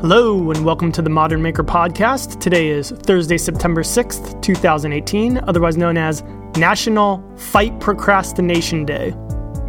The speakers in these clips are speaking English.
Hello, and welcome to the Modern Maker Podcast. Today is Thursday, September 6th, 2018, otherwise known as National Fight Procrastination Day.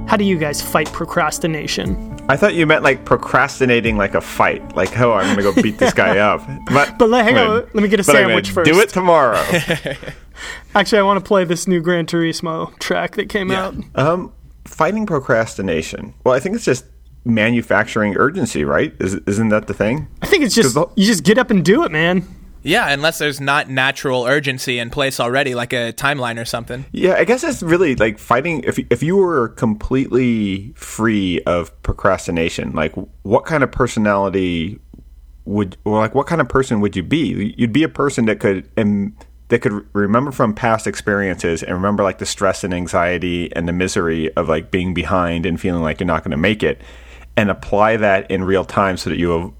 How do you guys fight procrastination? I thought you meant like procrastinating like a fight. Like, oh, I'm going to go beat this guy up. But, But let- hang on, let me get a sandwich gonna first. Do it tomorrow. Actually, I want to play this new Gran Turismo track that came out. um, fighting procrastination. Well, I think it's just manufacturing urgency, right? Is, isn't that the thing? I think it's just the- you just get up and do it, man. Yeah, unless there's not natural urgency in place already, like a timeline or something. Yeah, I guess it's really like fighting. If if you were completely free of procrastination, like what kind of personality would, or like what kind of person would you be? You'd be a person that could um, that could remember from past experiences and remember like the stress and anxiety and the misery of like being behind and feeling like you're not going to make it, and apply that in real time so that you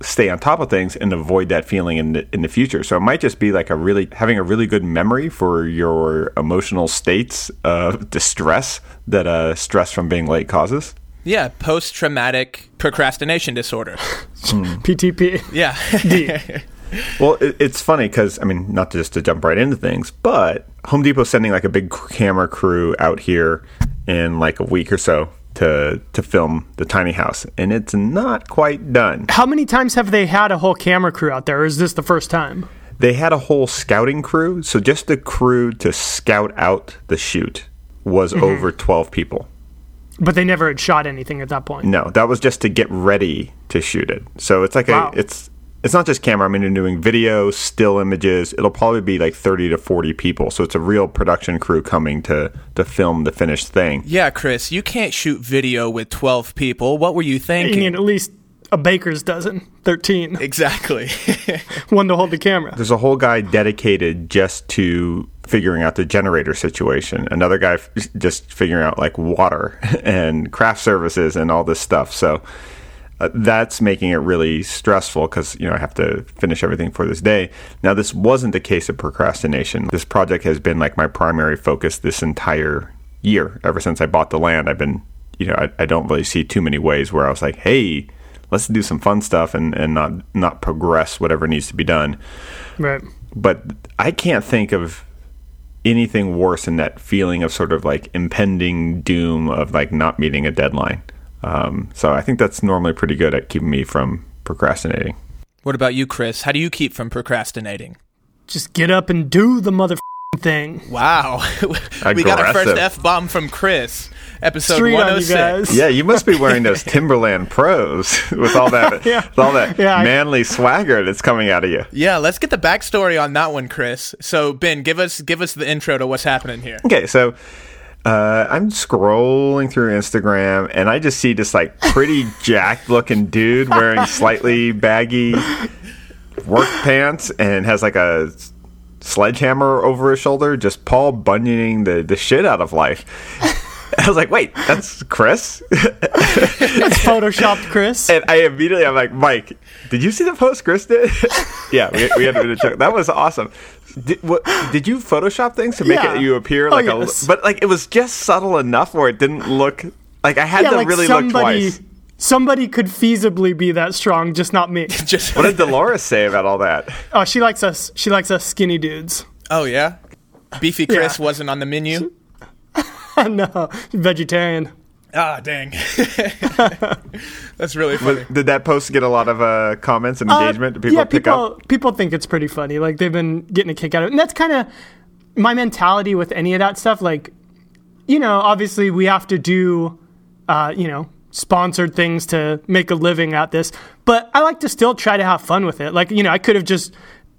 stay on top of things and avoid that feeling in the in the future. So it might just be like a really having a really good memory for your emotional states of distress that uh, stress from being late causes. Yeah, post traumatic procrastination disorder. PTP. Yeah. Well, it, it's funny because I mean, not just to jump right into things, but Home Depot's sending like a big camera crew out here in like a week or so to to film the tiny house, and it's not quite done. How many times have they had a whole camera crew out there, or is this the first time? They had a whole scouting crew, so just the crew to scout out the shoot was mm-hmm. over twelve people. But they never had shot anything at that point. No, that was just to get ready to shoot it. So it's like Wow. a it's it's not just camera. I mean, you're doing video, still images. It'll probably be like 30 to 40 people. So it's a real production crew coming to to film the finished thing. yeah, Chris, you can't shoot video with 12 people. What were you thinking? You thinking? need at least a baker's dozen, 13, exactly. one to hold the camera. There's a whole guy dedicated just to figuring out the generator situation. Another guy f- just figuring out like water and craft services and all this stuff. So uh, that's making it really stressful because you know I have to finish everything for this day. Now this wasn't a case of procrastination. This project has been like my primary focus this entire year. Ever since I bought the land, I've been you know I, I don't really see too many ways where I was like, hey, let's do some fun stuff and and not not progress whatever needs to be done Right. but I can't think of anything worse than that feeling of sort of like impending doom of like not meeting a deadline. Um, so I think that's normally pretty good at keeping me from procrastinating. what about you, Chris? How do you keep from procrastinating? Just get up and do the mother thing. Wow. we got our first F bomb from Chris. Episode Street on you 106. guys. Yeah, you must be wearing those Timberland Pros with all that, Yeah. with all that Yeah, I- manly swagger that's coming out of you. Yeah, let's get the backstory on that one, Chris. So, Ben, give us give us the intro to what's happening here. Okay, so uh, I'm scrolling through Instagram and I just see this like pretty jacked looking dude wearing slightly baggy work pants and has like a sledgehammer over his shoulder, just Paul Bunyaning the, the shit out of life. I was like, wait, that's Chris? That's photoshopped Chris. and I immediately, I'm like, Mike, did you see the post Chris did? yeah, we, we had to check. That was awesome. Did, what, did you Photoshop things to make Yeah. it you appear Oh, like yes. a? But like it was just subtle enough where it didn't look like I had yeah, to like really look twice. somebody could feasibly be that strong, just not me. Just What did Dolores say about all that? Oh, she likes us. She likes us skinny dudes. Oh yeah. Beefy Chris Yeah. wasn't on the menu. no, vegetarian. Ah, dang. That's really funny. Did that post get a lot of uh, comments and Uh, engagement? Did people yeah, pick people up? people think it's pretty funny. Like they've been getting a kick out of it, and that's kind of my mentality with any of that stuff. Like, you know, obviously we have to do, uh, you know, sponsored things to make a living at this, but I like to still try to have fun with it. Like, you know, I could have just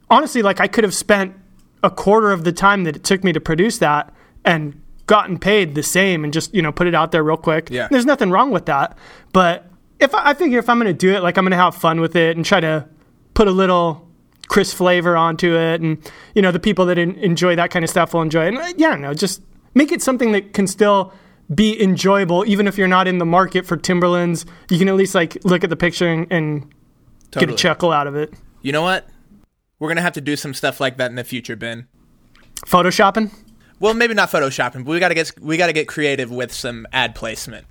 honestly, like, I could have spent a quarter of the time that it took me to produce that and gotten paid the same and just you know put it out there real quick. Yeah. there's nothing wrong with that. But if I, I figure if i'm going to do it like i'm going to have fun with it and try to put a little crisp flavor onto it and you know the people that en- enjoy that kind of stuff will enjoy it. And yeah no just make it something that can still be enjoyable even if you're not in the market for timberlands. You can at least like look at the picture and, and get a chuckle out of it. You know what? We're gonna have to do some stuff like that in the future, Ben. photoshopping Well, maybe not photoshopping, but we gotta get we gotta get creative with some ad placement.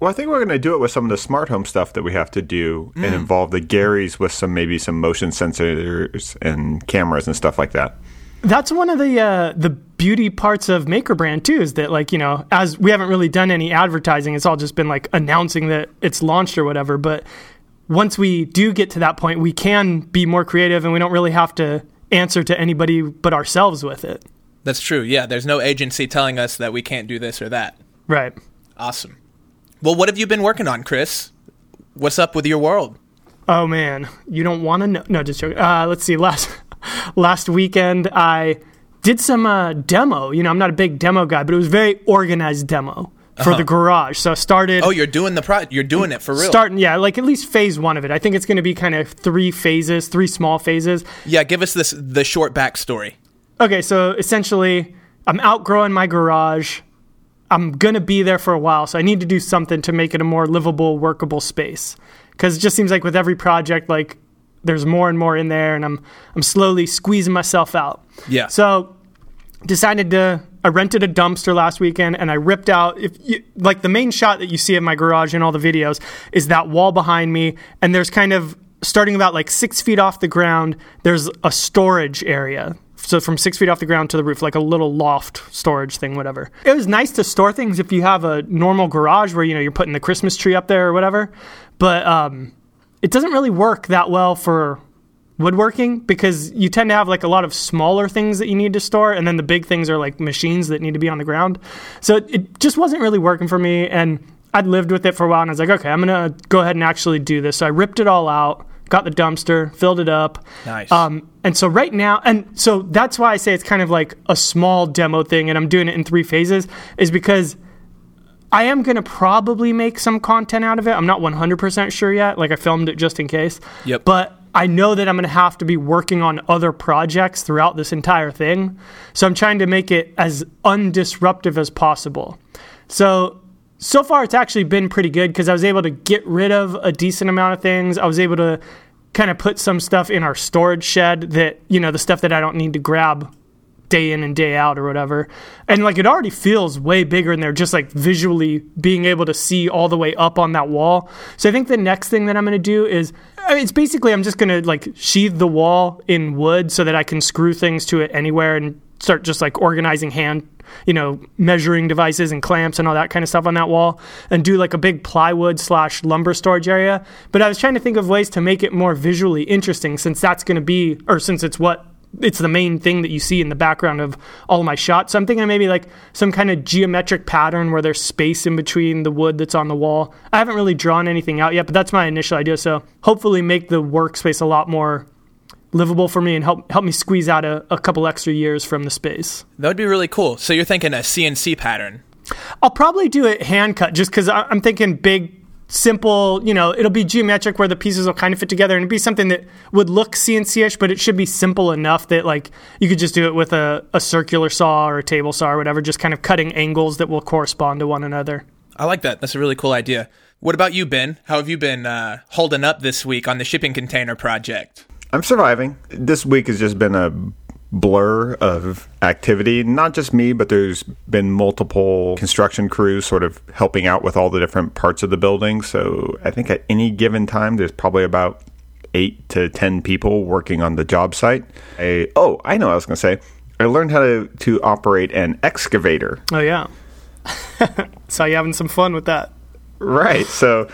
Well, I think we're going to do it with some of the smart home stuff that we have to do and involve the Garys with some maybe some motion sensors and cameras and stuff like that. That's one of the uh, the beauty parts of Maker Brand too, is that like you know, as we haven't really done any advertising, it's all just been like announcing that it's launched or whatever. But once we do get to that point, we can be more creative, and we don't really have to answer to anybody but ourselves with it. That's true. Yeah, there's no agency telling us that we can't do this or that. Right. Awesome. Well, what have you been working on, Chris? What's up with your world? Oh man, you don't want to know? No, just joking. Uh, let's see. Last last weekend, I did some uh, demo. You know, I'm not a big demo guy, but it was very organized demo for the garage. So I started. Oh, you're doing the pro. You're doing it for real. Starting, yeah, like at least phase one of it. I think it's going to be kind of three phases, three small phases. yeah, give us this the short backstory. Okay, so essentially, I'm outgrowing my garage. I'm gonna be there for a while, so I need to do something to make it a more livable, workable space. Because it just seems like with every project, like there's more and more in there, and I'm I'm slowly squeezing myself out. Yeah. So decided to I rented a dumpster last weekend and I ripped out if you, like the main shot that you see of my garage in all the videos is that wall behind me and there's kind of starting about like six feet off the ground there's a storage area so from six feet off the ground to the roof like a little loft storage thing whatever. It was nice to store things if you have a normal garage where you know you're putting the christmas tree up there or whatever. But um, it doesn't really work that well for woodworking because you tend to have like a lot of smaller things that you need to store and then the big things are like machines that need to be on the ground. So it, it just wasn't really working for me and i'd lived with it for a while and i was like okay i'm gonna go ahead and actually do this. So i ripped it all out got the dumpster filled it up Nice. um, and so right now and so that's why i say it's kind of like a small demo thing and i'm doing it in three phases is because I am going to probably make some content out of it. I'm not 100% sure yet. Like, I filmed it just in case. Yep. But I know that I'm going to have to be working on other projects throughout this entire thing. So I'm trying to make it as undisruptive as possible. So, so far, it's actually been pretty good because I was able to get rid of a decent amount of things. I was able to kind of put some stuff in our storage shed that, you know, the stuff that I don't need to grab day in and day out or whatever. And like it already feels way bigger in there, just like visually being able to see all the way up on that wall. So I think the next thing that I'm going to do is I mean, it's basically I'm just going to like sheathe the wall in wood so that I can screw things to it anywhere and start just like organizing hand you know measuring devices and clamps and all that kind of stuff on that wall and do like a big plywood slash lumber storage area but i was trying to think of ways to make it more visually interesting since that's going to be or since it's what it's the main thing that you see in the background of all my shots. So I'm thinking maybe like some kind of geometric pattern where there's space in between the wood that's on the wall. I haven't really drawn anything out yet, but that's my initial idea. So hopefully make the workspace a lot more livable for me and help help me squeeze out a, a couple extra years from the space. That would be really cool. So you're thinking a CNC pattern. I'll probably do it hand cut just because I'm thinking big simple, you know, it'll be geometric where the pieces will kind of fit together and it'd be something that would look CNC-ish, but it should be simple enough that like you could just do it with a, a circular saw or a table saw or whatever, just kind of cutting angles that will correspond to one another. I like that. That's a really cool idea. What about you, Ben? How have you been uh, holding up this week on the shipping container project? I'm surviving. This week has just been a blur of activity. Not just me, but there's been multiple construction crews sort of helping out with all the different parts of the building. So I think at any given time, there's probably about eight to 10 people working on the job site. I, oh, I know I was going to say. I learned how to, to operate an excavator. Oh, yeah. Saw you having some fun with that. Right. So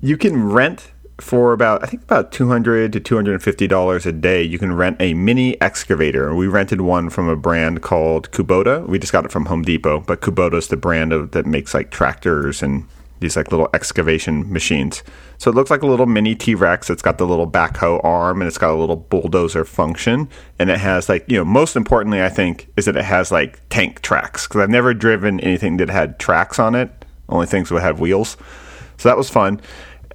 you can rent for about I think about two hundred to two hundred and fifty dollars a day. You can rent a mini excavator. We rented one from a brand called Kubota. We just got it from Home Depot, but Kubota's the brand of, that makes like tractors and these like little excavation machines. So it looks like a little mini T Rex. It's got the little backhoe arm and it's got a little bulldozer function. And it has like, you know, most importantly, I think, is that it has like tank tracks. Because I've never driven anything that had tracks on it, only things would have wheels. So that was fun.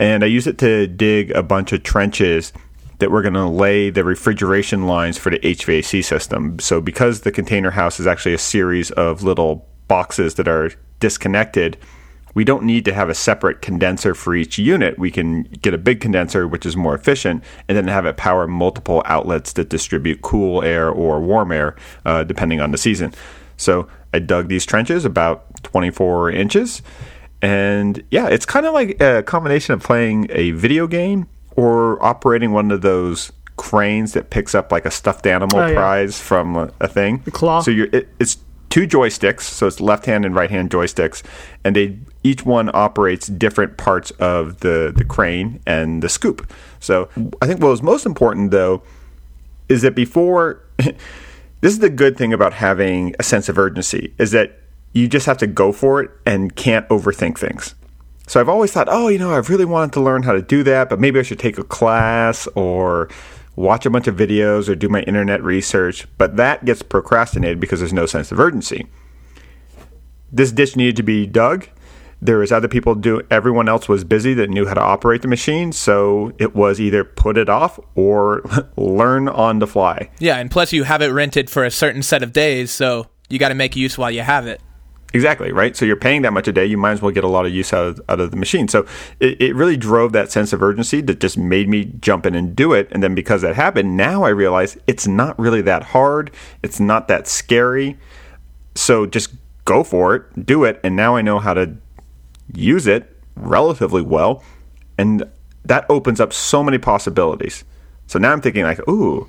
And I use it to dig a bunch of trenches that we're going to lay the refrigeration lines for the HVAC system. So because the container house is actually a series of little boxes that are disconnected, we don't need to have a separate condenser for each unit. We can get a big condenser, which is more efficient, and then have it power multiple outlets that distribute cool air or warm air, uh, depending on the season. So I dug these trenches about 24 inches, And yeah, it's kind of like a combination of playing a video game or operating one of those cranes that picks up like a stuffed animal Oh, yeah. prize from a, a thing. The claw. So you're it, it's two joysticks, so it's left hand and right hand joysticks, and they each one operates different parts of the the crane and the scoop. So I think what was most important though is that before this is the good thing about having a sense of urgency is that you just have to go for it and can't overthink things. So I've always thought, oh, you know, I've really wanted to learn how to do that, but maybe I should take a class or watch a bunch of videos or do my internet research. But that gets procrastinated because there's no sense of urgency. This ditch needed to be dug. There was other people do. Everyone else was busy that knew how to operate the machine, so it was either put it off or learn on the fly. Yeah, and plus you have it rented for a certain set of days, so you got to make use while you have it. Exactly, right? So you're paying that much a day, you might as well get a lot of use out of, out of the machine. So it, it really drove that sense of urgency that just made me jump in and do it. And then because that happened, now I realize it's not really that hard, it's not that scary. So just go for it, do it. And now I know how to use it relatively well. And that opens up so many possibilities. So now I'm thinking, like, ooh,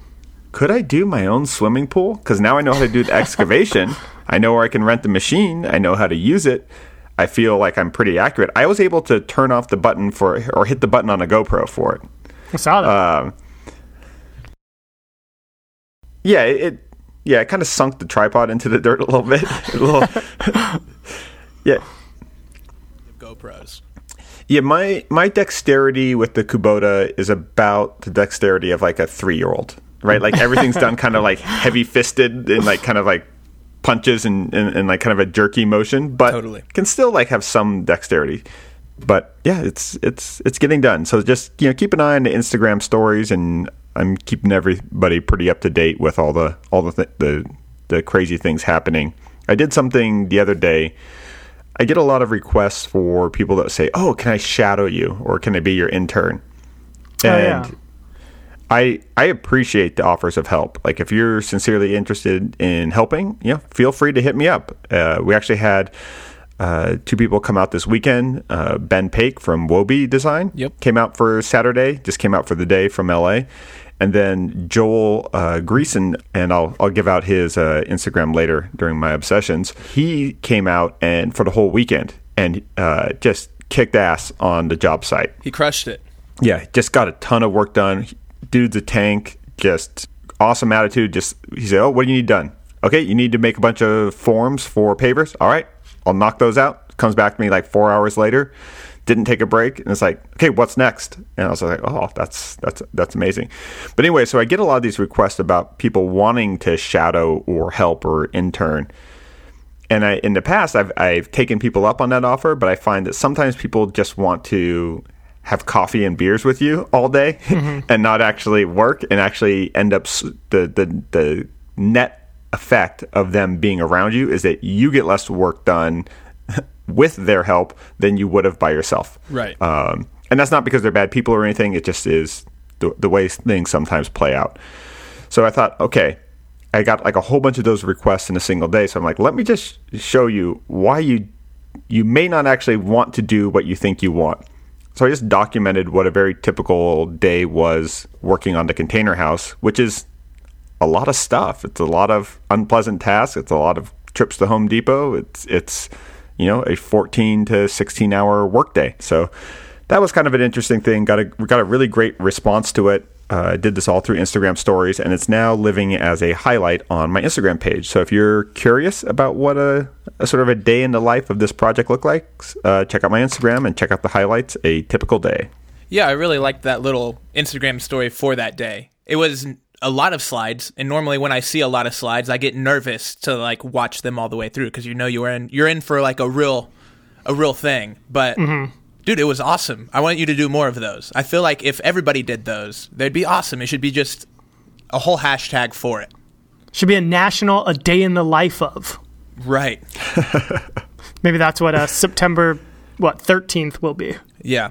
could I do my own swimming pool? Because now I know how to do the excavation. I know where I can rent the machine. I know how to use it. I feel like I'm pretty accurate. I was able to turn off the button for, or hit the button on a GoPro for it. I saw that. Um, yeah, it, it yeah, it kind of sunk the tripod into the dirt a little bit. a little, yeah, GoPros. yeah. My my dexterity with the Kubota is about the dexterity of like a three year old, right? Like everything's done kind of like heavy fisted and like kind of like punches and, and, and like kind of a jerky motion, but Totally. can still like have some dexterity. But yeah, it's it's it's getting done. So just you know keep an eye on the Instagram stories, and I'm keeping everybody pretty up to date with all the all the th- the the crazy things happening. I did something the other day. I get a lot of requests for people that say, "Oh, can I shadow you or can I be your intern?" Oh, yeah. I I appreciate the offers of help. Like if you're sincerely interested in helping, you know, feel free to hit me up. Uh, we actually had uh, two people come out this weekend. Uh, ben Pake from Wobi Design Yep. came out for Saturday. Just came out for the day from LA. And then Joel uh, Greason, and I'll I'll give out his uh, Instagram later during my obsessions. He came out and for the whole weekend and uh, just kicked ass on the job site. He crushed it. Yeah, just got a ton of work done. Dude's a tank. Just awesome attitude. Just he said, "Oh, what do you need done? Okay, you need to make a bunch of forms for pavers. All right, I'll knock those out." Comes back to me like four hours later. Didn't take a break, and it's like, "Okay, what's next?" And I was like, "Oh, that's that's that's amazing." But anyway, so I get a lot of these requests about people wanting to shadow or help or intern and I, in the past, I've, I've taken people up on that offer, but I find that sometimes people just want to have coffee and beers with you all day and not actually work and actually end up the, the, the net effect of them being around you is that you get less work done with their help than you would have by yourself. Right. Um, and that's not because they're bad people or anything. It just is the, the way things sometimes play out. So I thought, okay, I got like a whole bunch of those requests in a single day. So I'm like, let me just show you why you you may not actually want to do what you think you want. So I just documented what a very typical day was working on the container house, which is a lot of stuff. It's a lot of unpleasant tasks. It's a lot of trips to Home Depot. It's it's you know a 14 to 16 hour workday. So that was kind of an interesting thing. Got a we got a really great response to it. Uh, I did this all through Instagram stories, and it's now living as a highlight on my Instagram page. So if you're curious about what a, a sort of a day in the life of this project look like, uh, check out my Instagram and check out the highlights. A typical day. Yeah, I really liked that little Instagram story for that day. It was a lot of slides, and normally when I see a lot of slides, I get nervous to like watch them all the way through because you know you're in you're in for like a real a real thing. But dude, it was awesome. I want you to do more of those. I feel like if everybody did those, they'd be awesome. It should be just a whole hashtag for it. Should be a national a day in the life of. Right. Maybe that's what uh, September what 13th will be. Yeah.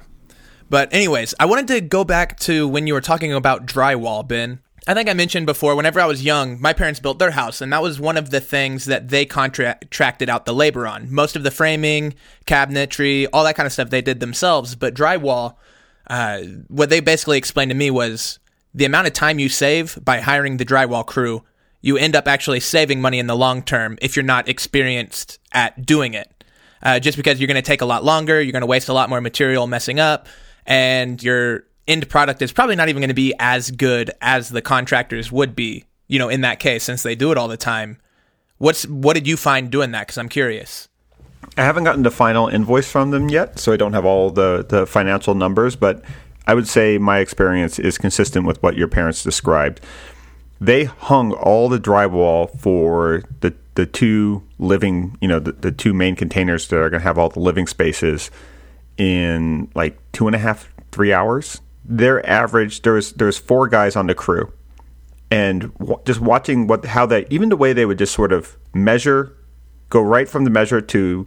But anyways, I wanted to go back to when you were talking about drywall, Ben. I think I mentioned before, whenever I was young, my parents built their house, and that was one of the things that they contracted out the labor on. Most of the framing, cabinetry, all that kind of stuff they did themselves, but drywall, uh, what they basically explained to me was the amount of time you save by hiring the drywall crew, you end up actually saving money in the long term if you're not experienced at doing it. Uh, just because you're going to take a lot longer, you're going to waste a lot more material messing up, and your end product is probably not even going to be as good as the contractors would be, you know, in that case, since they do it all the time. What's what did you find doing that? Because I'm curious. I haven't gotten the final invoice from them yet, so I don't have all the, the financial numbers, but I would say my experience is consistent with what your parents described. They hung all the drywall for the, the two living, you know, the, the two main containers that are going to have all the living spaces in like two and a half, three hours their average there's there's four guys on the crew, and w- just watching what how they even the way they would just sort of measure, go right from the measure to,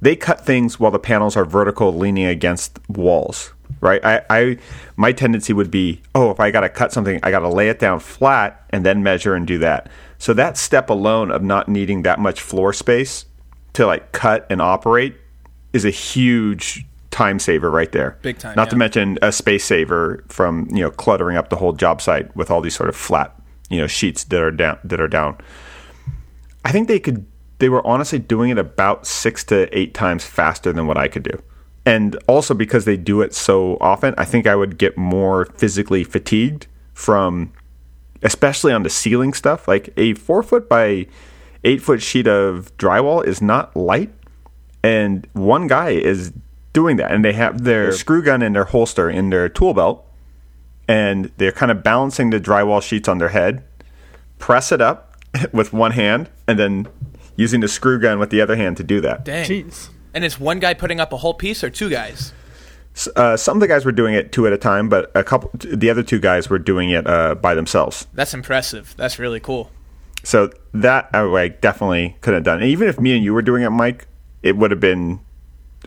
they cut things while the panels are vertical, leaning against walls. Right, I, I my tendency would be, oh, if I got to cut something, I got to lay it down flat and then measure and do that. So that step alone of not needing that much floor space to like cut and operate is a huge time saver right there. Big time. Not yeah. to mention a space saver from you know cluttering up the whole job site with all these sort of flat you know sheets that are down that are down. I think they could. They were honestly doing it about six to eight times faster than what I could do. And also because they do it so often, I think I would get more physically fatigued from, especially on the ceiling stuff. Like a four foot by eight foot sheet of drywall is not light, and one guy is doing that, and they have their screw gun in their holster in their tool belt, and they're kind of balancing the drywall sheets on their head, press it up with one hand, and then using the screw gun with the other hand to do that. Dang. Jeez. And it's one guy putting up a whole piece or two guys? Uh, some of the guys were doing it two at a time, but a couple, the other two guys were doing it uh, by themselves. That's impressive. That's really cool. So that I like, definitely could have done. And even if me and you were doing it, Mike, it would have been,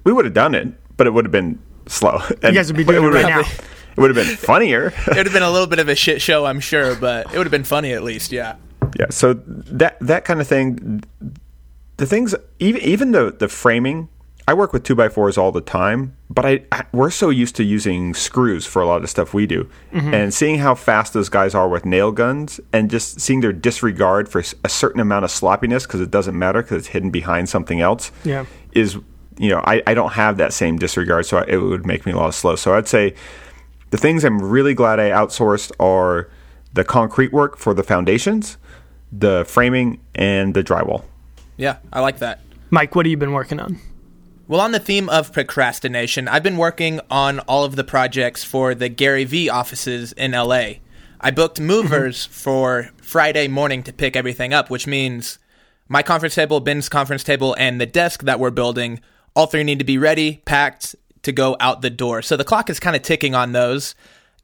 we would have done it, but it would have been slow. And, You guys would be doing it would've right been- now. It would have been funnier. It would have been a little bit of a shit show, I'm sure, but it would have been funny at least. Yeah. yeah. So that that kind of thing, the things even even the the framing. I work with two by fours all the time, but I, I we're so used to using screws for a lot of stuff we do, mm-hmm. and seeing how fast those guys are with nail guns, and just seeing their disregard for a certain amount of sloppiness because it doesn't matter because it's hidden behind something else. Yeah. is you know I, I don't have that same disregard, so it would make me a lot slow. So I'd say the things I'm really glad I outsourced are the concrete work for the foundations, the framing, and the drywall. Yeah, I like that. Mike, what have you been working on? Well, on the theme of procrastination, I've been working on all of the projects for the Gary Vee offices in LA. I booked mm-hmm. movers for Friday morning to pick everything up, which means my conference table, Ben's conference table, and the desk that we're building, all three need to be ready, packed to go out the door. So the clock is kind of ticking on those,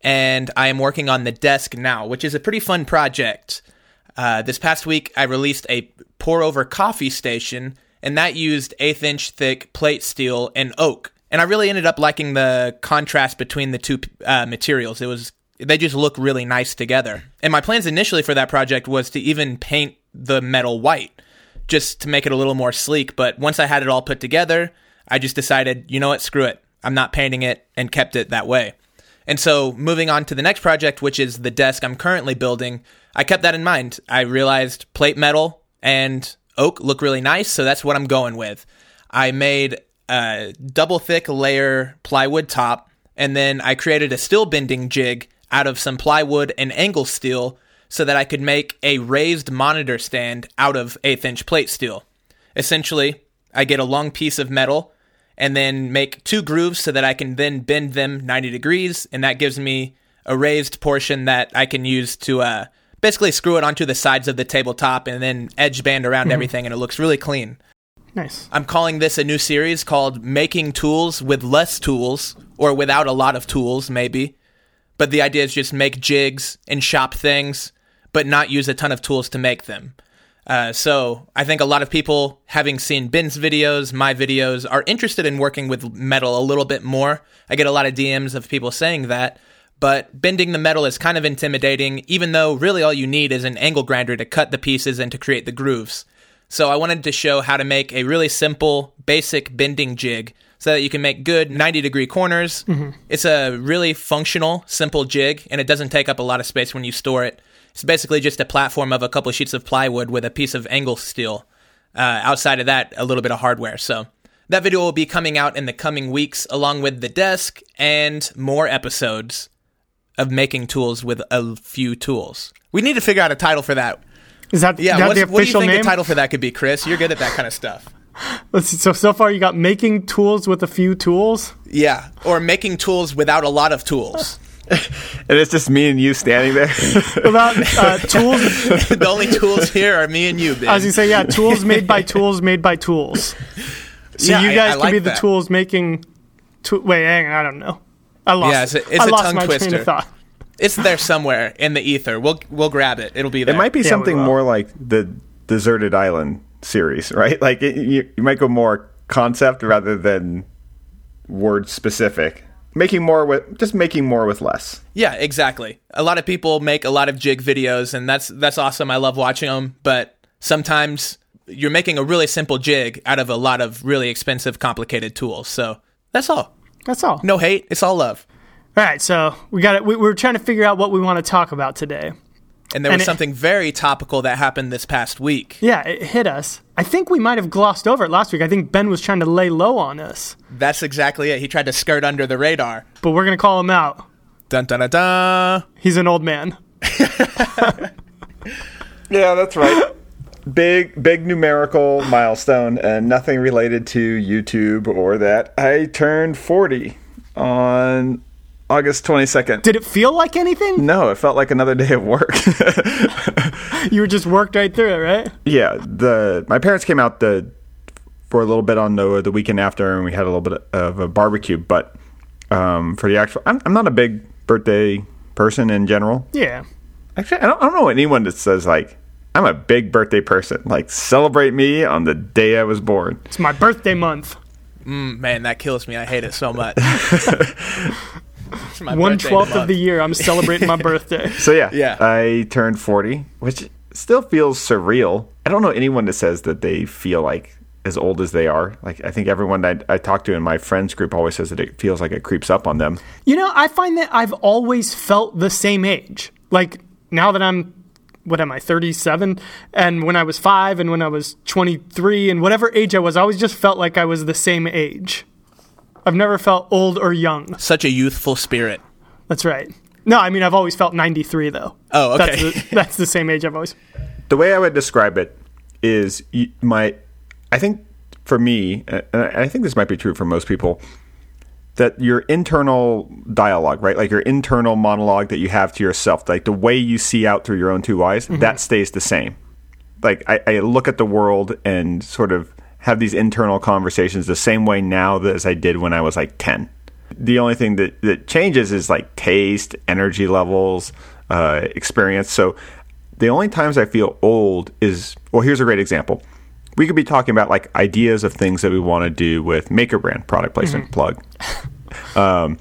and I am working on the desk now, which is a pretty fun project. Uh, this past week, I released a pour over coffee station, and that used eighth inch thick plate steel and oak. And I really ended up liking the contrast between the two uh, materials. It was they just look really nice together. And my plans initially for that project was to even paint the metal white, just to make it a little more sleek. But once I had it all put together, I just decided, you know what, screw it. I'm not painting it, and kept it that way. And so, moving on to the next project, which is the desk I'm currently building, I kept that in mind. I realized plate metal and oak look really nice, so that's what I'm going with. I made a double thick layer plywood top, and then I created a steel bending jig out of some plywood and angle steel so that I could make a raised monitor stand out of eighth inch plate steel. Essentially, I get a long piece of metal and then make two grooves so that I can then bend them 90 degrees, and that gives me a raised portion that I can use to uh, basically screw it onto the sides of the tabletop and then edge band around everything, and it looks really clean. Nice. I'm calling this a new series called Making Tools with Less Tools, or without a lot of tools, maybe. But the idea is just make jigs and shop things, but not use a ton of tools to make them. Uh, so I think a lot of people, having seen Ben's videos, my videos, are interested in working with metal a little bit more. I get a lot of DMs of people saying that, but bending the metal is kind of intimidating, even though really all you need is an angle grinder to cut the pieces and to create the grooves. So I wanted to show how to make a really simple, basic bending jig so that you can make good 90 degree corners. It's a really functional, simple jig, and it doesn't take up a lot of space when you store it. It's basically just a platform of a couple of sheets of plywood with a piece of angle steel. Uh, outside of that, a little bit of hardware. So that video will be coming out in the coming weeks, along with the desk and more episodes of making tools with a few tools. We need to figure out a title for that. Is that, Yeah, that the what do you think name? the title for that could be, Chris? You're good at that kind of stuff. So so far you got making tools with a few tools. Yeah, or making tools without a lot of tools. And it's just me and you standing there. About uh, tools, the only tools here are me and you, Ben. as you say, yeah, tools made by tools made by tools. So Yeah, you guys I can like be the that. tools making. To- wait, hang on, I don't know. I lost. Yeah, it's a- it's I a lost tongue my train twister. of thought. It's there somewhere in the ether. We'll we'll grab it. It'll be there. It might be Yeah, something more like the Deserted Island series, right? Like it, you, you might go more concept rather than word specific. Making more with just making more with less. Yeah, exactly. A lot of people make a lot of jig videos, and that's that's awesome. I love watching them, but sometimes you're making a really simple jig out of a lot of really expensive, complicated tools. So that's all. That's all. No hate. It's all love. All right, so we got it. We, we're trying to figure out what we want to talk about today. And there And was it- something very topical that happened this past week. Yeah, it hit us. I think we might have glossed over it last week. I think Ben was trying to lay low on us, That's exactly it. He tried to skirt under the radar. but we're gonna call him out. Dun dun dun dun. He's an old man. Yeah, that's right. big big numerical milestone and nothing related to YouTube or that. I turned 40 on August 22nd. Did it feel like anything? no, it felt like another day of work. You were just worked right through it, right? yeah, the my parents came out the for a little bit on the the weekend after, and we had a little bit of a barbecue. But um, for the actual, I'm, I'm not a big birthday person in general. Yeah. Actually, I don't, I don't know anyone that says like I'm a big birthday person. Like celebrate me on the day I was born. It's my birthday month. Mm, man, that kills me. I hate it so much. It's my One twelfth of the year, I'm celebrating my birthday. So yeah, Yeah. I turned 40, which still feels surreal. I don't know anyone that says that they feel like as old as they are. Like I think everyone I, I talk to in my friends group always says that it feels like it creeps up on them. You know, I find that I've always felt the same age. Like now that I'm, what am I, 37? And when I was five and when I was 23 and whatever age I was, I always just felt like I was the same age. I've never felt old or young. Such a youthful spirit. That's right. No, I mean, I've always felt 93 though. Oh, That's okay. the, that's the same age I've always. The way I would describe it is my. I think for me, uh, and I think this might be true for most people, that your internal dialogue, right, like your internal monologue that you have to yourself, like the way you see out through your own two eyes, that stays the same. Like I, I look at the world and sort of have these internal conversations the same way now as I did when I was like ten. The only thing that, that changes is like taste, energy levels, uh, experience. So the only times I feel old is well, here's a great example. We could be talking about like ideas of things that we want to do with Maker Brand product placement plug. Um,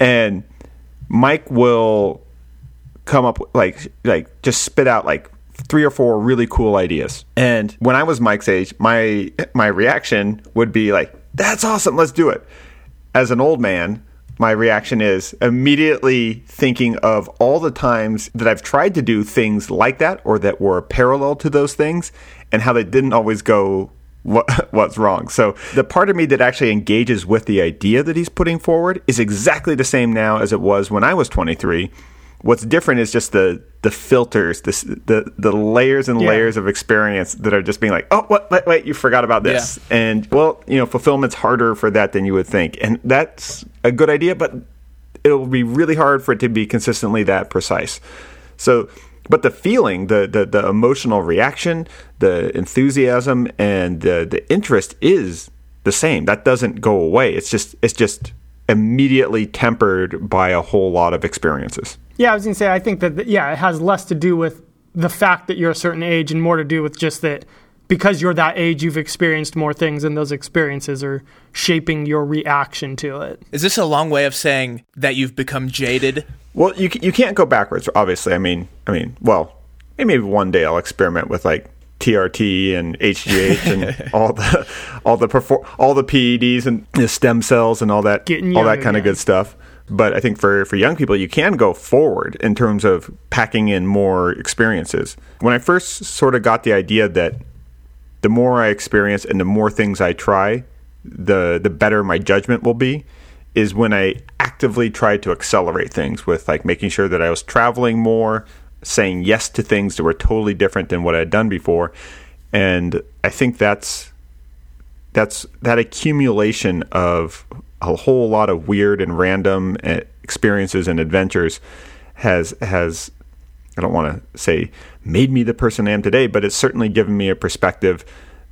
and Mike will come up like like just spit out like three or four really cool ideas. And when I was Mike's age, my my reaction would be like, "That's awesome, let's do it." As an old man, my reaction is immediately thinking of all the times that I've tried to do things like that or that were parallel to those things and how they didn't always go what, what's wrong. So the part of me that actually engages with the idea that he's putting forward is exactly the same now as it was when I was 23. What's different is just the the filters, the the, the layers and Yeah. layers of experience that are just being like, oh, what, wait, wait, you forgot about this. And well, you know, fulfillment's harder for that than you would think, and that's a good idea, but it'll be really hard for it to be consistently that precise. So, but the feeling, the the, the emotional reaction, the enthusiasm, and the the interest is the same. That doesn't go away. It's just it's just immediately tempered by a whole lot of experiences. Yeah, I was gonna say I think that yeah, it has less to do with the fact that you're a certain age and more to do with just that because you're that age, you've experienced more things, and those experiences are shaping your reaction to it. Is this a long way of saying that you've become jaded? Well, you you can't go backwards. Obviously, I mean, I mean, well, maybe one day I'll experiment with like TRT and HGH and all the all the perfor- all the PEDs and the stem cells and all that Getting all that young kind of good stuff. But I think for for young people, you can go forward in terms of packing in more experiences. When I first sort of got the idea that the more I experience and the more things I try, the the better my judgment will be. Is when I actively tried to accelerate things with like making sure that I was traveling more, saying yes to things that were totally different than what I had done before, and I think that's that's that accumulation of a whole lot of weird and random eh, experiences and adventures has has I don't want to say made me the person I am today, but it's certainly given me a perspective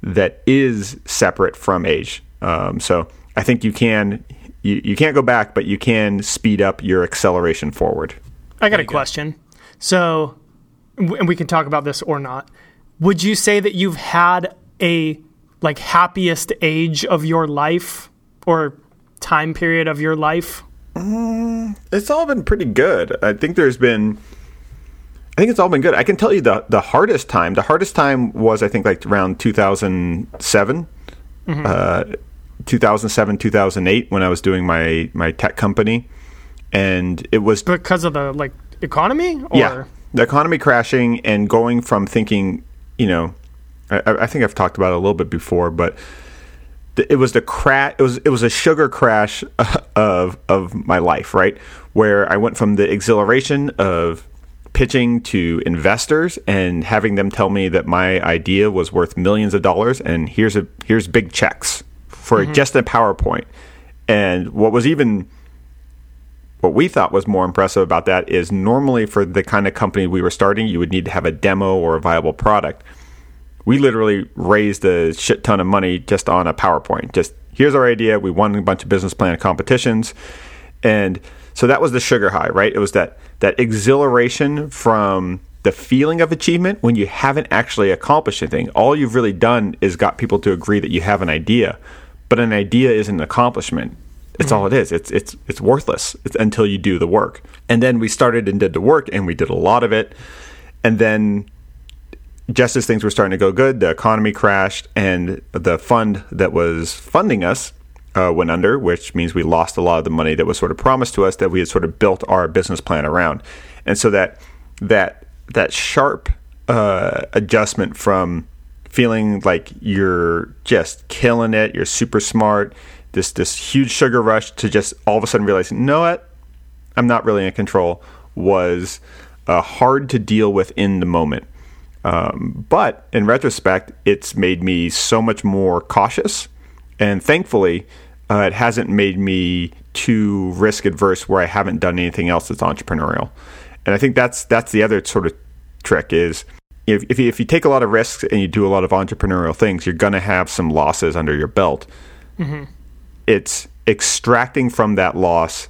that is separate from age. Um, so I think you can you, you can't go back, but you can speed up your acceleration forward. I got a question. So, and we can talk about this or not. Would you say that you've had a like happiest age of your life or time period of your life? It's all been pretty good. I think there's been I think it's all been good. I can tell you the the hardest time. The hardest time was I think like around 2007, uh, 2007 2008 when I was doing my my tech company, and it was Because of the like economy or yeah the economy crashing and going from thinking you know I, I think I've talked about it a little bit before, but it was the crash. It was it was a sugar crash of of my life, right? Where I went from the exhilaration of pitching to investors and having them tell me that my idea was worth millions of dollars, and here's a here's big checks for mm-hmm. just a PowerPoint. And what was even what we thought was more impressive about that is normally for the kind of company we were starting, you would need to have a demo or a viable product. We literally raised a shit ton of money just on a PowerPoint. Just here's our idea. We won a bunch of business plan competitions. And so that was the sugar high, right? It was that that exhilaration from the feeling of achievement when you haven't actually accomplished anything. All you've really done is got people to agree that you have an idea, but an idea is an accomplishment. It's all it is. It's it's it's worthless it's until you do the work. And then we started and did the work, and we did a lot of it. And then, just as things were starting to go good, the economy crashed, and the fund that was funding us uh, went under, which means we lost a lot of the money that was sort of promised to us that we had sort of built our business plan around. And so that that that sharp uh, adjustment from feeling like you're just killing it, you're super smart, this this huge sugar rush to just all of a sudden realizing, you know what, I'm not really in control, was uh, hard to deal with in the moment. Um, but in retrospect, it's made me so much more cautious, and thankfully, uh, it hasn't made me too risk adverse where I haven't done anything else that's entrepreneurial. And I think that's that's the other sort of trick is if if you, if you take a lot of risks and you do a lot of entrepreneurial things, you're going to have some losses under your belt. It's extracting from that loss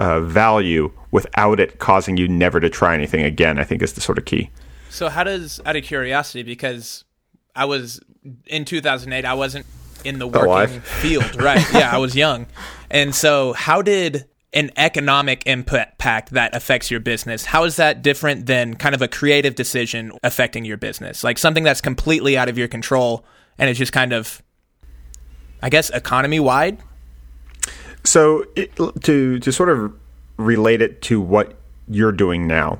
uh, value without it causing you never to try anything again. I think is the sort of key. So how does out of curiosity because I was in 2008 I wasn't in the working Alive. field, right? yeah, I was young. And so how did an economic impact that affects your business, how is that different than kind of a creative decision affecting your business? Like something that's completely out of your control and it's just kind of I guess economy wide? So it, to to sort of relate it to what you're doing now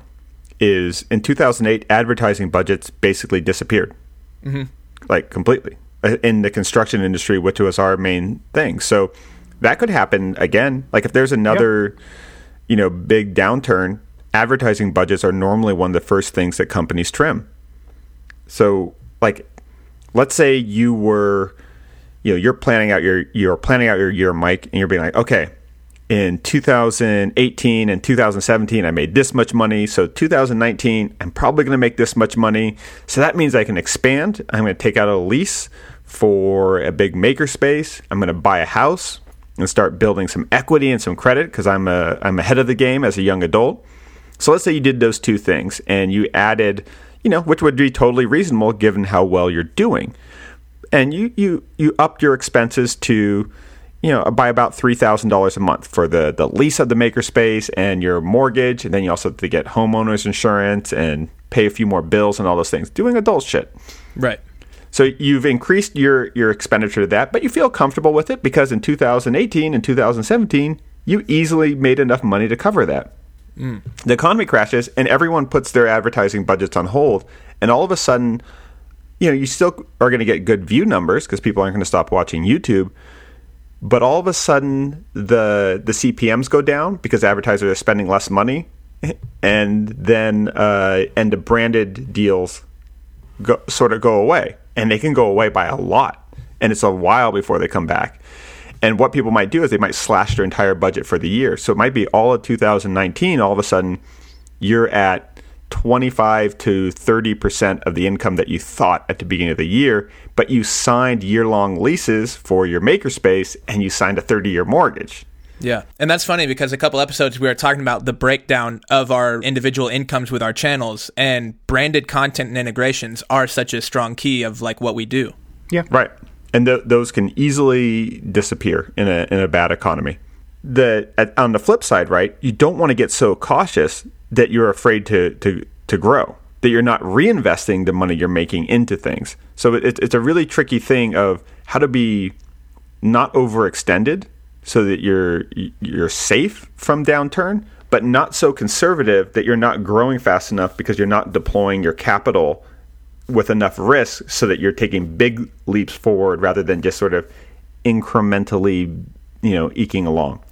is in 2008 advertising budgets basically disappeared, mm-hmm. like completely uh, in the construction industry, which was our main thing. So that could happen again. Like if there's another, you know, big downturn, advertising budgets are normally one of the first things that companies trim. So like, let's say you were you know you're planning out your you're planning out your year mike and you're being like okay in 2018 and 2017 i made this much money. So 2019 i'm probably going to make this much money. So that means i can expand. I'm going to take out a lease for a big maker space i'm going to buy a house and start building some equity and some credit because i'm a i'm ahead of the game as a young adult. So let's say you did those two things and you added you know, which would be totally reasonable given how well you're doing. And you you you upped your expenses to you know, by about three thousand dollars a month for the the lease of the makerspace and your mortgage, and then you also have to get homeowners insurance and pay a few more bills and all those things. Doing adult shit. Right. So you've increased your your expenditure to that, but you feel comfortable with it because in 2018 and 2017 you easily made enough money to cover that. Mm. The economy crashes and everyone puts their advertising budgets on hold, and all of a sudden, you know, you still are going to get good view numbers because people aren't going to stop watching YouTube but all of a sudden the the CPMS go down because advertisers are spending less money, and then uh, and the branded deals go, sort of go away, and they can go away by a lot, and it's a while before they come back. And what people might do is they might slash their entire budget for the year. So it might be all of 2019. All of a sudden, you're at 25 to 30% of the income that you thought at the beginning of the year, but you signed year long leases for your makerspace and you signed a 30 year mortgage. Yeah. And that's funny because a couple episodes we were talking about the breakdown of our individual incomes with our channels and branded content and integrations are such a strong key of like what we do. Yeah. Right. And th- those can easily disappear in a in a bad economy. The at, on the flip side, right? You don't want to get so cautious that you're afraid to to to grow that you're not reinvesting the money you're making into things. So it, it's a really tricky thing of how to be not overextended so that you're you're safe from downturn but not so conservative that you're not growing fast enough because you're not deploying your capital with enough risk so that you're taking big leaps forward rather than just sort of incrementally you know eking along.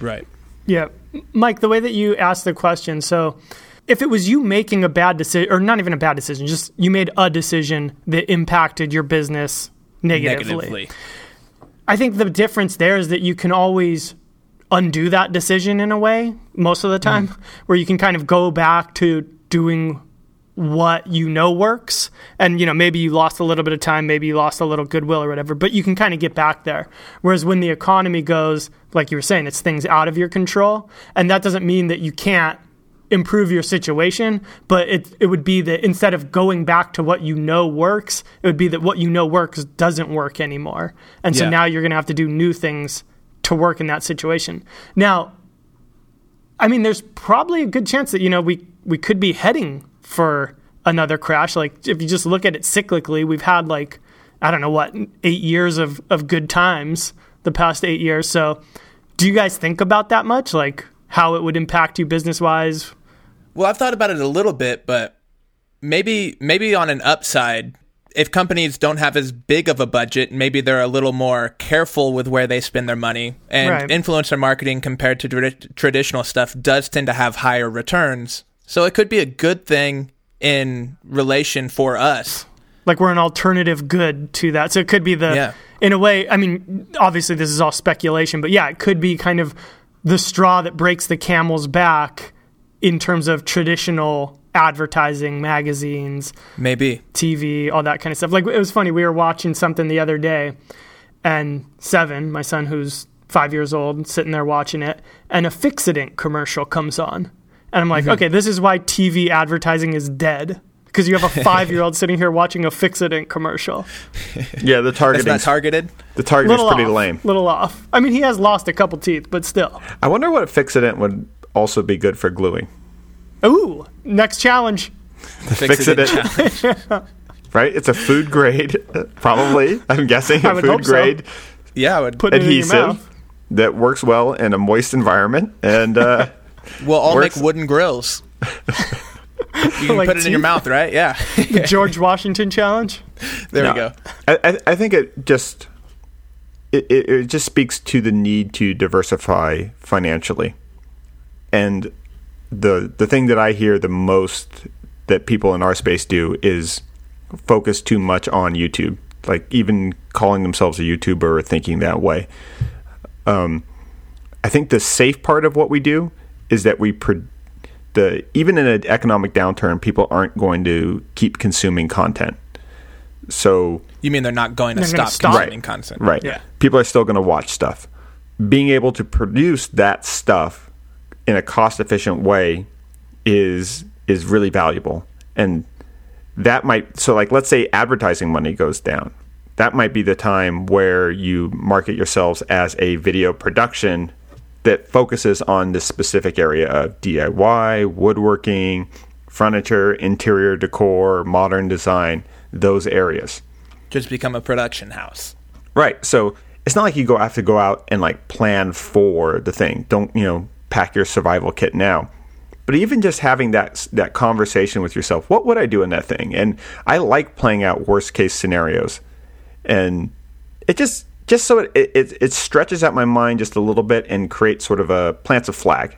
Right. Yeah Mike, the way that you asked the question, so if it was you making a bad decision, or not even a bad decision, just you made a decision that impacted your business negatively. negatively. I think the difference there is that you can always undo that decision in a way most of the time, mm. where you can kind of go back to doing what you know works and you know maybe you lost a little bit of time maybe you lost a little goodwill or whatever but you can kind of get back there whereas when the economy goes like you were saying it's things out of your control and that doesn't mean that you can't improve your situation but it it would be that instead of going back to what you know works it would be that what you know works doesn't work anymore and so yeah. now you're going to have to do new things to work in that situation now i mean there's probably a good chance that you know we we could be heading for another crash. Like if you just look at it cyclically, we've had like I don't know what eight years of of good times the past eight years. So, do you guys think about that much? Like how it would impact you business wise? Well, I've thought about it a little bit, but maybe maybe on an upside, if companies don't have as big of a budget, maybe they're a little more careful with where they spend their money. And right. influencer marketing compared to tra- traditional stuff does tend to have higher returns. So it could be a good thing in relation for us. Like we're an alternative good to that. So it could be the, yeah. in a way, I mean, obviously this is all speculation, but yeah, it could be kind of the straw that breaks the camel's back in terms of traditional advertising, magazines, maybe TV, all that kind of stuff. Like it was funny, we were watching something the other day, and Seven, my son who's five years old, sitting there watching it, and a Fixodent commercial comes on. And I'm like, mm-hmm. okay, this is why TV advertising is dead. Because you have a five year old sitting here watching a Fixodent commercial. Yeah, the targeting. not targeted? The targeting is pretty off, lame. Little off. I mean, he has lost a couple teeth, but still. I wonder what Fixodent would also be good for gluing. Ooh, next challenge. The Fixodent. right? It's a food grade, probably. I'm guessing a food grade. So. Yeah, I would put adhesive that works well in a moist environment and. Uh, We'll all Works. make wooden grills. You can like put it in your mouth, right? Yeah. the George Washington challenge. There no, we go. I, I think it just it, it, it just speaks to the need to diversify financially, and the the thing that I hear the most that people in our space do is focus too much on YouTube. Like even calling themselves a YouTuber or thinking that way. Um, I think the safe part of what we do is that we pro- the even in an economic downturn, people aren't going to keep consuming content. So you mean they're not going to stop, stop, consuming right, content? Right. Yeah. People are still going to watch stuff. Being able to produce that stuff in a cost efficient way is is really valuable. And that might so like let's say advertising money goes down. That might be the time where you market yourselves as a video production that focuses on this specific area of DIY, woodworking, furniture, interior decor, modern design, those areas. Just become a production house. Right. So it's not like you go have to go out and like plan for the thing. Don't, you know, pack your survival kit now. But even just having that that conversation with yourself, what would I do in that thing? And I like playing out worst case scenarios. And it just just so it, it, it stretches out my mind just a little bit and creates sort of a plants a flag.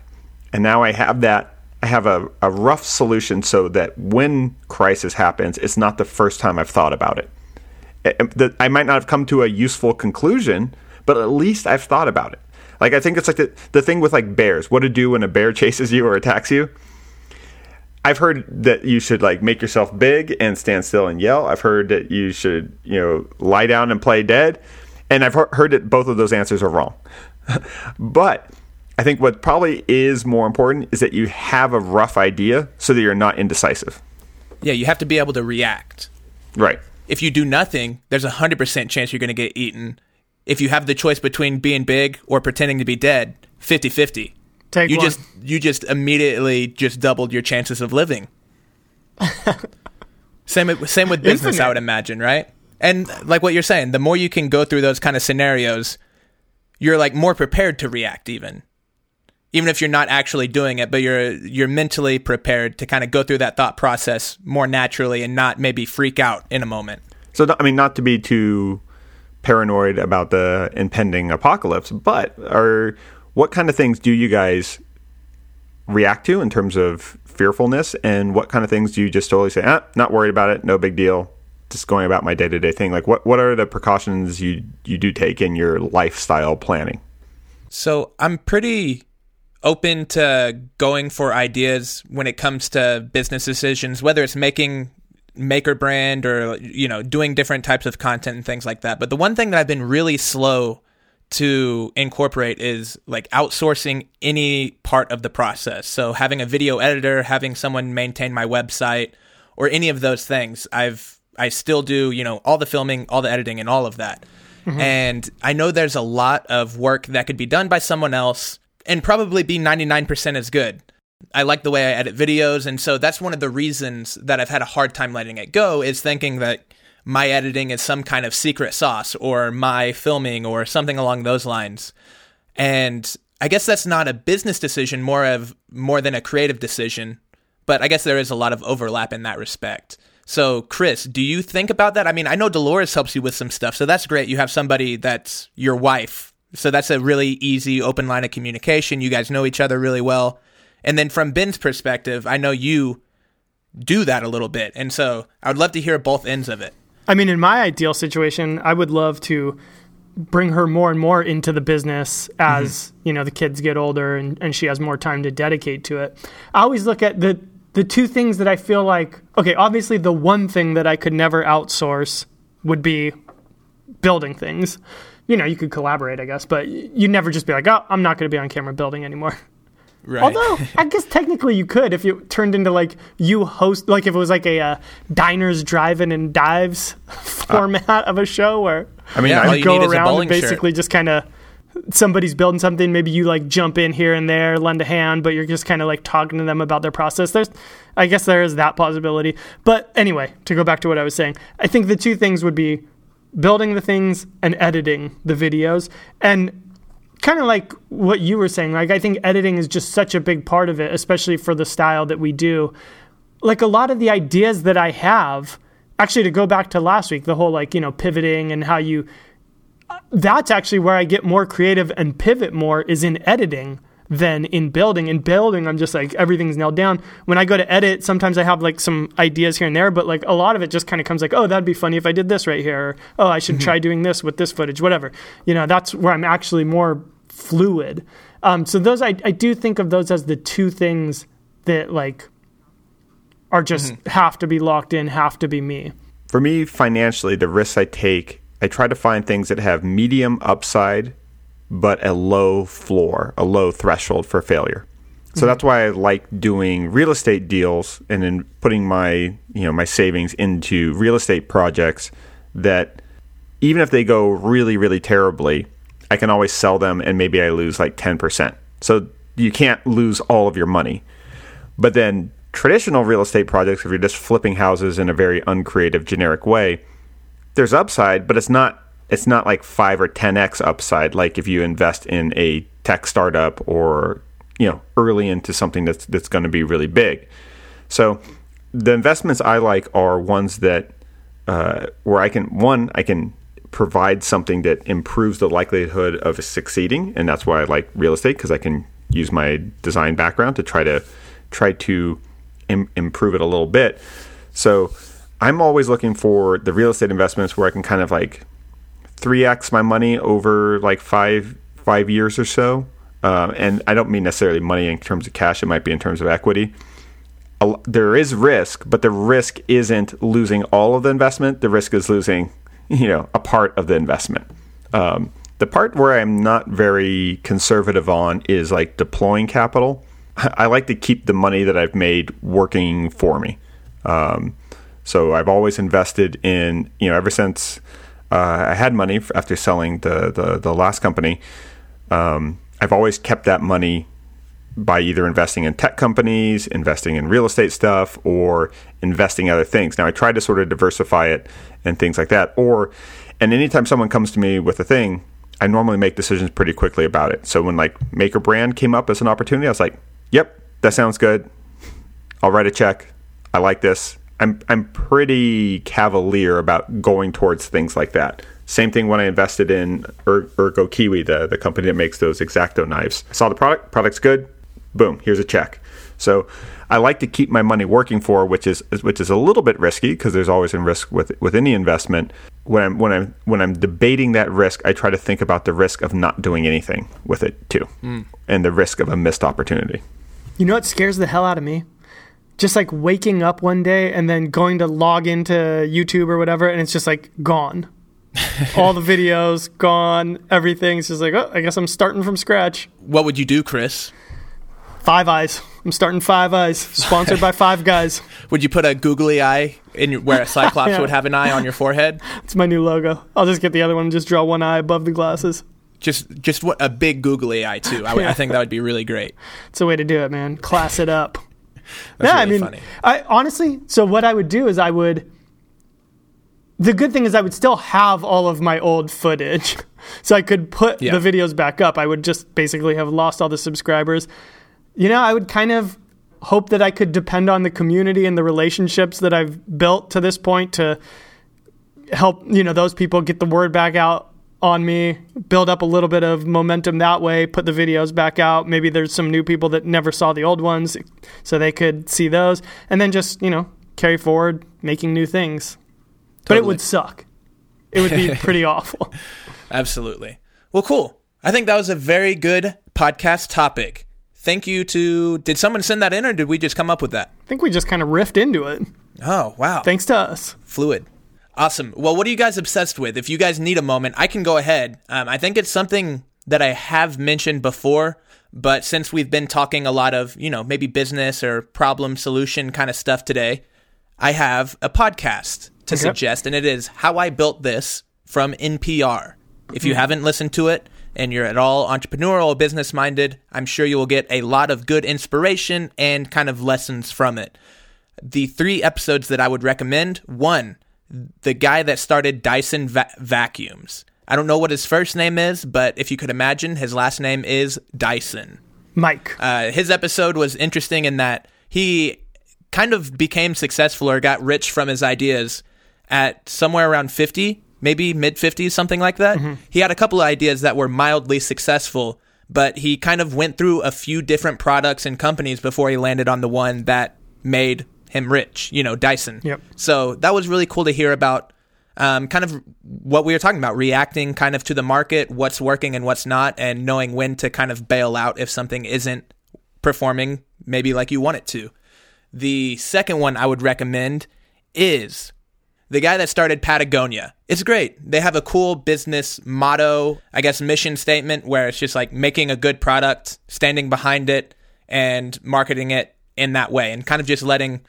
And now I have that I have a, a rough solution so that when crisis happens, it's not the first time I've thought about it. I might not have come to a useful conclusion, but at least I've thought about it. Like I think it's like the, the thing with like bears, what to do when a bear chases you or attacks you. I've heard that you should like make yourself big and stand still and yell. I've heard that you should, you know, lie down and play dead. And I've heard that both of those answers are wrong. but I think what probably is more important is that you have a rough idea so that you're not indecisive. Yeah, you have to be able to react. Right. If you do nothing, there's a 100% chance you're going to get eaten. If you have the choice between being big or pretending to be dead, 50-50. Take you one. just you just immediately just doubled your chances of living. same with- same with business, I would imagine, right? And like what you're saying, the more you can go through those kind of scenarios, you're like more prepared to react even. Even if you're not actually doing it, but you're you're mentally prepared to kind of go through that thought process more naturally and not maybe freak out in a moment. So I mean, not to be too paranoid about the impending apocalypse, but are what kind of things do you guys react to in terms of fearfulness, and what kind of things do you just totally say, ah, not worried about it, no big deal, just going about my day to day thing? Like, what what are the precautions you you do take in your lifestyle planning? So I'm pretty open to going for ideas when it comes to business decisions, whether it's making maker brand or you know doing different types of content and things like that. But the one thing that I've been really slow to incorporate is like outsourcing any part of the process. So having a video editor, having someone maintain my website or any of those things. I've I still do, you know, all the filming, all the editing and all of that. Mm-hmm. And I know there's a lot of work that could be done by someone else and probably be 99% as good. I like the way I edit videos and so that's one of the reasons that I've had a hard time letting it go is thinking that my editing is some kind of secret sauce or my filming or something along those lines. And I guess that's not a business decision, more of more than a creative decision. But I guess there is a lot of overlap in that respect. So, Chris, do you think about that? I mean, I know Dolores helps you with some stuff, so that's great. You have somebody that's your wife. So that's a really easy, open line of communication. You guys know each other really well. And then from Ben's perspective, I know you do that a little bit. And so I would love to hear both ends of it. I mean, in my ideal situation, I would love to bring her more and more into the business as mm-hmm. you know the kids get older and, and she has more time to dedicate to it. I always look at the the two things that I feel like okay, obviously the one thing that I could never outsource would be building things. You know, you could collaborate, I guess, but you'd never just be like, oh, I'm not going to be on camera building anymore. Right. Although I guess technically you could if it turned into like you host, like if it was like a uh, diners, drive-in, and dives format of a show where I mean, Yeah, you go around and shirt. basically just kind of somebody's building something. Maybe you like jump in here and there, lend a hand, but you're just kind of like talking to them about their process. There's, I guess there is that possibility. But anyway, to go back to what I was saying, I think the two things would be building the things and editing the videos. And kind of like what you were saying, like I think editing is just such a big part of it, especially for the style that we do. Like a lot of the ideas that I have, actually to go back to last week, the whole like, you know, pivoting and how you that's actually where I get more creative and pivot more is in editing than in building. In building, I'm just like everything's nailed down. When I go to edit, sometimes I have like some ideas here and there, but like a lot of it just kind of comes like, oh, that'd be funny if I did this right here. Or, oh, I should try doing this with this footage, whatever. You know, that's where I'm actually more fluid. Um, so those, I, I do think of those as the two things that like are just have to be locked in, have to be me. for me, financially, the risks I take, I try to find things that have medium upside, but a low floor, a low threshold for failure. So mm-hmm. that's why I like doing real estate deals and then putting my you know my savings into real estate projects that even if they go really really terribly, I can always sell them and maybe I lose like 10%. So you can't lose all of your money. But then traditional real estate projects if you're just flipping houses in a very uncreative generic way, there's upside, but it's not it's not like 5 or 10x upside like if you invest in a tech startup or you know early into something that's that's going to be really big. So the investments I like are ones that uh, where I can one I can provide something that improves the likelihood of succeeding, and that's why I like real estate because I can use my design background to try to try to Im- improve it a little bit. So I'm always looking for the real estate investments where I can kind of like 3x my money over like five five years or so. Um, and I don't mean necessarily money in terms of cash; it might be in terms of equity. There is risk, but the risk isn't losing all of the investment. The risk is losing, you know, a part of the investment. Um, the part where I'm not very conservative on is like deploying capital. I like to keep the money that I've made working for me. Um, so I've always invested in, you know, ever since uh, I had money after selling the the, the last company. Um, I've always kept that money by either investing in tech companies, investing in real estate stuff, or investing other things. Now I try to sort of diversify it and things like that. Or and anytime someone comes to me with a thing, I normally make decisions pretty quickly about it. So when like Maker Brand came up as an opportunity, I was like, "Yep, that sounds good. I'll write a check. I like this." I'm I'm pretty cavalier about going towards things like that. Same thing when I invested in er- Ergo Kiwi, the, the company that makes those X-Acto knives. I saw the product, product's good, boom, here's a check. So I like to keep my money working for, which is which is a little bit risky because there's always a risk with with any investment. When I'm when I'm when I'm debating that risk, I try to think about the risk of not doing anything with it too, mm. and the risk of a missed opportunity. You know what scares the hell out of me? Just like waking up one day and then going to log into YouTube or whatever, and it's just like gone. all the videos gone, everything's just like, oh, I guess I'm starting from scratch. What would you do, Chris? Five Eyes. I'm starting Five Eyes, sponsored by Five Guys. Would you put a googly eye in your, where a Cyclops yeah. would have an eye on your forehead? It's my new logo. I'll just get the other one and just draw one eye above the glasses. Just, just what a big googly eye too. I, yeah. I think that would be really great. It's a way to do it, man. Class it up. Yeah, really I mean, funny. I honestly. So what I would do is I would the good thing is I would still have all of my old footage. so I could put yeah. the videos back up. I would just basically have lost all the subscribers. You know, I would kind of hope that I could depend on the community and the relationships that I've built to this point to help, you know, those people get the word back out on me, build up a little bit of momentum that way, put the videos back out. Maybe there's some new people that never saw the old ones so they could see those and then just, you know, carry forward making new things. Totally. But it would suck. It would be pretty awful. Absolutely. Well, cool. I think that was a very good podcast topic. Thank you to. Did someone send that in, or did we just come up with that? I think we just kind of riffed into it. Oh wow! Thanks to us. Fluid. Awesome. Well, what are you guys obsessed with? If you guys need a moment, I can go ahead. Um, I think it's something that I have mentioned before, but since we've been talking a lot of, you know, maybe business or problem solution kind of stuff today, I have a podcast to okay. suggest, and it is How I Built This from NPR. If you mm-hmm. haven't listened to it and you're at all entrepreneurial or business minded, I'm sure you will get a lot of good inspiration and kind of lessons from it. The three episodes that I would recommend one, the guy that started Dyson Va- Vacuums. I don't know what his first name is, but if you could imagine, his last name is Dyson. Mike. Uh, his episode was interesting in that he kind of became successful or got rich from his ideas at somewhere around 50, maybe mid 50s, something like that. Mm-hmm. He had a couple of ideas that were mildly successful, but he kind of went through a few different products and companies before he landed on the one that made him rich, you know, Dyson. Yep. So that was really cool to hear about um, kind of what we were talking about, reacting kind of to the market, what's working and what's not, and knowing when to kind of bail out if something isn't performing maybe like you want it to. The second one I would recommend is the guy that started Patagonia. It's great. They have a cool business motto, I guess, mission statement where it's just like making a good product, standing behind it, and marketing it in that way and kind of just letting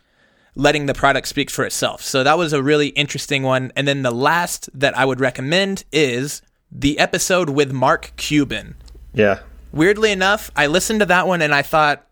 letting the product speak for itself. So that was a really interesting one. And then the last that I would recommend is the episode with Mark Cuban. Yeah. Weirdly enough, I listened to that one and I thought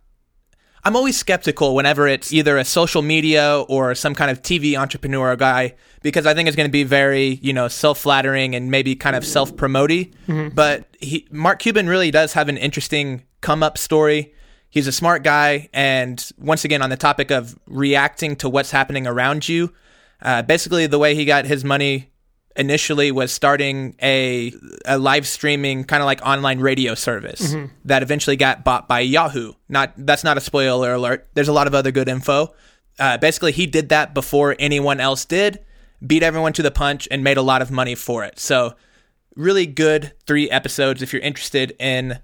I'm always skeptical whenever it's either a social media or some kind of TV entrepreneur guy because I think it's going to be very, you know, self-flattering and maybe kind of self-promoty. Mm-hmm. But he, Mark Cuban really does have an interesting come-up story. He's a smart guy, and once again, on the topic of reacting to what's happening around you, uh, basically the way he got his money initially was starting a a live streaming kind of like online radio service that eventually got bought by Yahoo. Not that's not a spoiler alert. There's a lot of other good info. Uh, basically, he did that before anyone else did, beat everyone to the punch, and made a lot of money for it. So, really good three episodes if you're interested in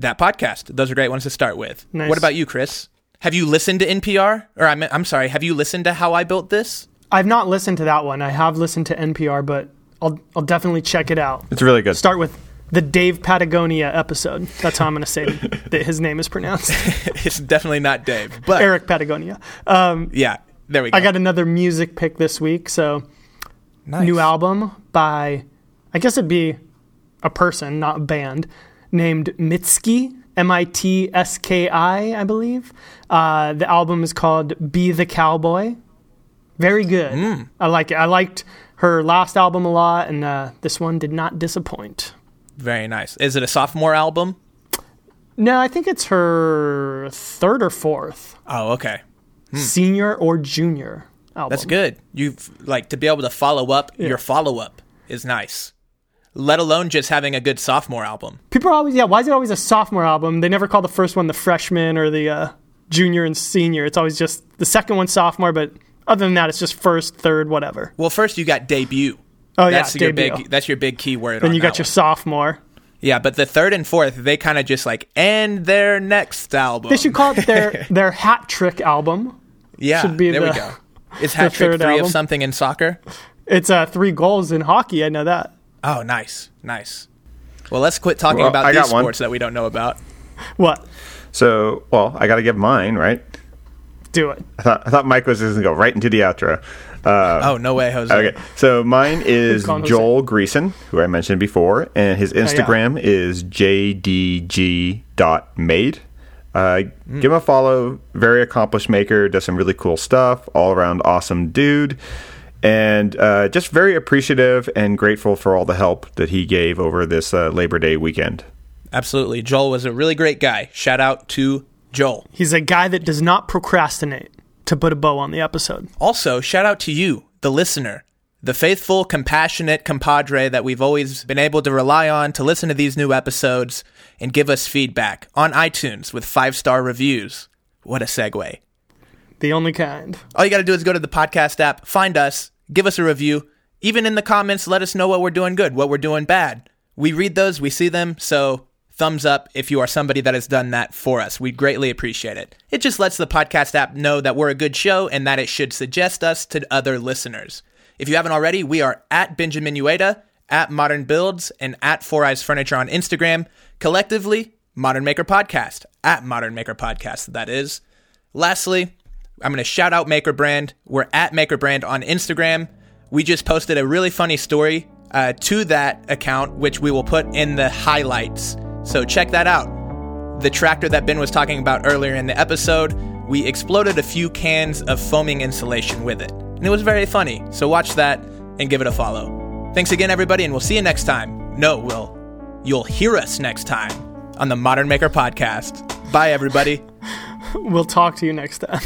that podcast. Those are great ones to start with. Nice. What about you, Chris? Have you listened to NPR? Or I'm, I'm sorry, have you listened to How I Built This? I've not listened to that one. I have listened to NPR, but I'll I'll definitely check it out. It's really good. Start with the Dave Patagonia episode. That's how I'm going to say that his name is pronounced. it's definitely not Dave, but Eric Patagonia. Um, yeah, there we go. I got another music pick this week. So nice. new album by, I guess it'd be a person, not a band, named Mitski. M I T S K I, I believe. Uh, the album is called Be the Cowboy. Very good. Hmm. I like it. I liked her last album a lot, and uh, this one did not disappoint. Very nice. Is it a sophomore album? No, I think it's her third or fourth Oh, okay. senior or junior album. Hmm. That's good. You've like to be able to follow up your follow up is nice. Let alone just having a good sophomore album. People are always, yeah, why is it always a sophomore album? They never call the first one the freshman or the uh, junior and senior. It's always just the second one sophomore, but other than that, it's just first, third, whatever. Well, first you got debut. Oh, that's yeah, your debut. big that's your big key word. Then you got your one. sophomore. Yeah, but the third and fourth, they kind of just like end their next album. They should call it their their hat trick album. yeah, should be there we go. Is hat trick three album. of something in soccer? It's uh, three goals in hockey. I know that. Oh, nice, nice. Well, let's quit talking Well, about I these got one. sports that we don't know about. What? So, well, I got to give mine, right? Do it. I thought, I thought Mike was just going to go right into the outro. Uh, Oh no way, Jose. Okay, so mine is? Joel Greason, who I mentioned before, and his Instagram is jdg.made. Uh, Give him a follow. Very accomplished maker. Does some really cool stuff. All around awesome dude. And uh, just very appreciative and grateful for all the help that he gave over this uh, Labor Day weekend. Absolutely. Joel was a really great guy. Shout out to Joel. He's a guy that does not procrastinate. To put a bow on the episode. Also, shout out to you, the listener, the faithful, compassionate compadre that we've always been able to rely on to listen to these new episodes and give us feedback on iTunes with five star reviews. What a segue. The only kind. All you got to do is go to the podcast app, find us, give us a review. Even in the comments, let us know what we're doing good, what we're doing bad. We read those, we see them, so thumbs up if you are somebody that has done that for us. We'd greatly appreciate it. It just lets the podcast app know that we're a good show and that it should suggest us to other listeners. If you haven't already, we are at Benjamin Uyeda, at Modern Builds, and at Four Eyes Furniture on Instagram. Collectively, Modern Maker Podcast, at Modern Maker Podcast, that is. Lastly, I'm going to shout out Maker Brand. We're at Maker Brand on Instagram. We just posted a really funny story uh, to that account, which we will put in the highlights. So check that out. The tractor that Ben was talking about earlier in the episode, we exploded a few cans of foaming insulation with it. And it was very funny. So watch that and give it a follow. Thanks again, everybody, and we'll see you next time. No, we'll. You'll hear us next time on the Modern Maker Podcast. Bye, everybody. We'll talk to you next time.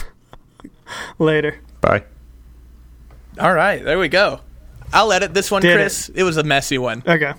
Later. Bye. All right, there we go. I'll edit this one, Did it. Chris. It was a messy one. Okay.